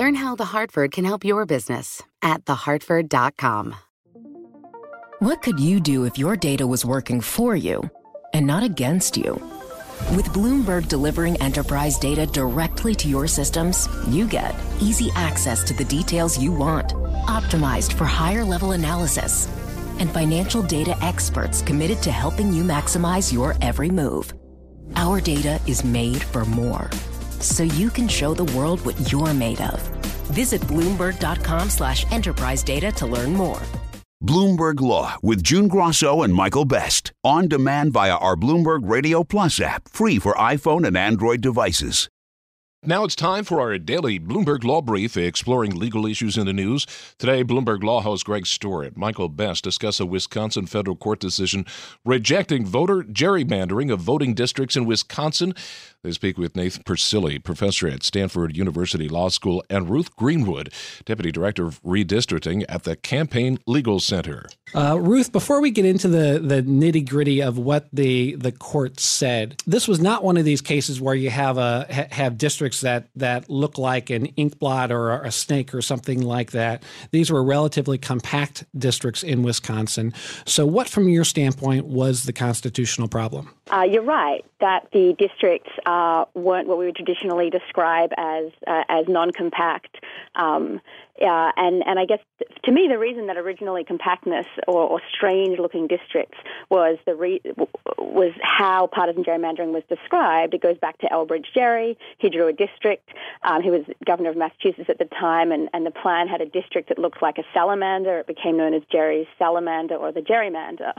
Learn how The Hartford can help your business at thehartford.com. What could you do if your data was working for you and not against you? With Bloomberg delivering enterprise data directly to your systems, you get easy access to the details you want, optimized for higher level analysis, and financial data experts committed to helping you maximize your every move. Our data is made for more so you can show the world what you're made of. Visit Bloomberg.com slash enterprise data to learn more. Bloomberg Law with June Grosso and Michael Best. On demand via our Bloomberg Radio Plus app, free for iPhone and Android devices. Now it's time for our daily Bloomberg Law Brief, exploring legal issues in the news. Today, Bloomberg Law host Greg Stohr and Michael Best discuss a Wisconsin federal court decision rejecting voter gerrymandering of voting districts in Wisconsin. They speak with Nathan Persily, professor at Stanford University Law School, and Ruth Greenwood, deputy director of redistricting at the Campaign Legal Center. Uh, Ruth, before we get into the, the nitty gritty of what the, the court said, this was not one of these cases where you have a ha- have districts that that look like an ink blot or a snake or something like that. These were relatively compact districts in Wisconsin. So, what, from your standpoint, was the constitutional problem? Uh, you're right that the districts uh, weren't what we would traditionally describe as uh, as non-compact. Um, uh, and and I guess to me the reason that originally compactness or, or strange-looking districts was the re- was how partisan gerrymandering was described. It goes back to Elbridge Gerry. He drew a district. Um, he was governor of Massachusetts at the time, and, and the plan had a district that looked like a salamander. It became known as Gerry's salamander or the gerrymander.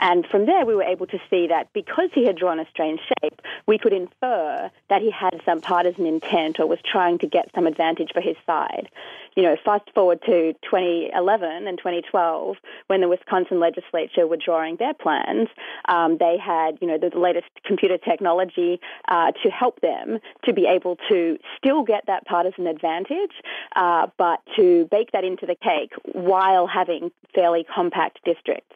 And from there, we were able to see that because he had drawn a strange shape, we could infer that he had some partisan intent or was trying to get some advantage for his side you know, fast forward to 2011 and 2012, when the Wisconsin legislature were drawing their plans, um, they had, you know, the latest computer technology uh, to help them to be able to still get that partisan advantage, uh, but to bake that into the cake while having fairly compact districts.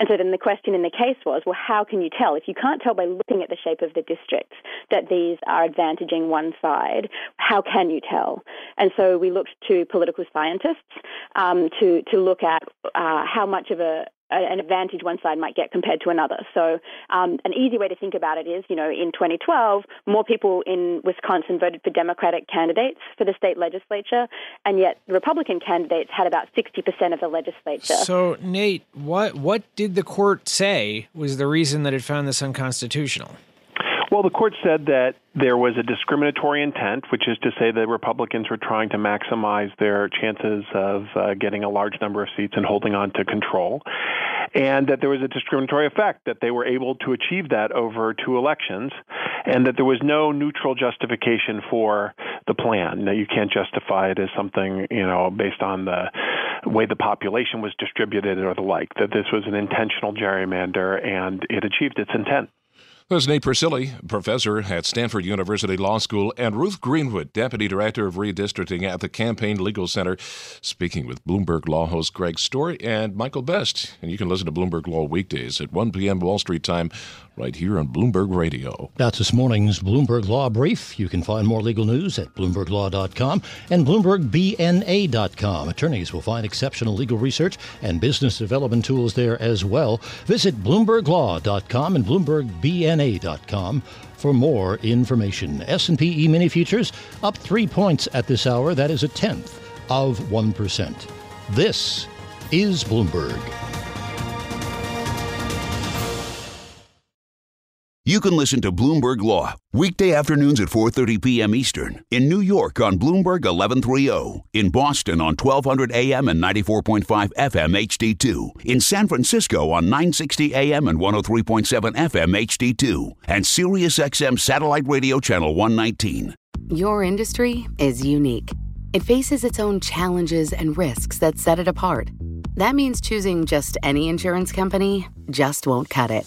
And so then the question in the case was, well, how can you tell? If you can't tell by looking at the shape of the districts that these are advantaging one side, how can you tell? And so we looked to political scientists um, to, to look at uh, how much of a, an advantage one side might get compared to another. So, um, an easy way to think about it is, you know, in 2012, more people in Wisconsin voted for Democratic candidates for the state legislature, and yet Republican candidates had about 60% of the legislature. So, Nate, what what did the court say was the reason that it found this unconstitutional? Well, the court said that there was a discriminatory intent, which is to say that Republicans were trying to maximize their chances of uh, getting a large number of seats and holding on to control, and that there was a discriminatory effect, that they were able to achieve that over two elections, and that there was no neutral justification for the plan. That you can't justify it as something, you know, based on the way the population was distributed or the like, that this was an intentional gerrymander and it achieved its intent. There's Nate Persily, professor at Stanford University Law School, and Ruth Greenwood, deputy director of redistricting at the Campaign Legal Center, speaking with Bloomberg Law host Greg Stohr and Michael Best. And you can listen to Bloomberg Law weekdays at 1 p.m. Wall Street time right here on Bloomberg Radio. That's this morning's Bloomberg Law Brief. You can find more legal news at BloombergLaw.com and BloombergBNA.com. Attorneys will find exceptional legal research and business development tools there as well. Visit BloombergLaw.com and BloombergBNA.com for more information. S&P E-mini futures up three points at this hour. That is a tenth of 1%. This is Bloomberg. You can listen to Bloomberg Law weekday afternoons at 4:30 p.m. Eastern in New York on Bloomberg 1130, in Boston on 1200 AM and 94.5 FM HD2, in San Francisco on 960 AM and 103.7 FM HD2, and Sirius XM satellite radio channel 119. Your industry is unique. It faces its own challenges and risks that set it apart. That means choosing just any insurance company just won't cut it.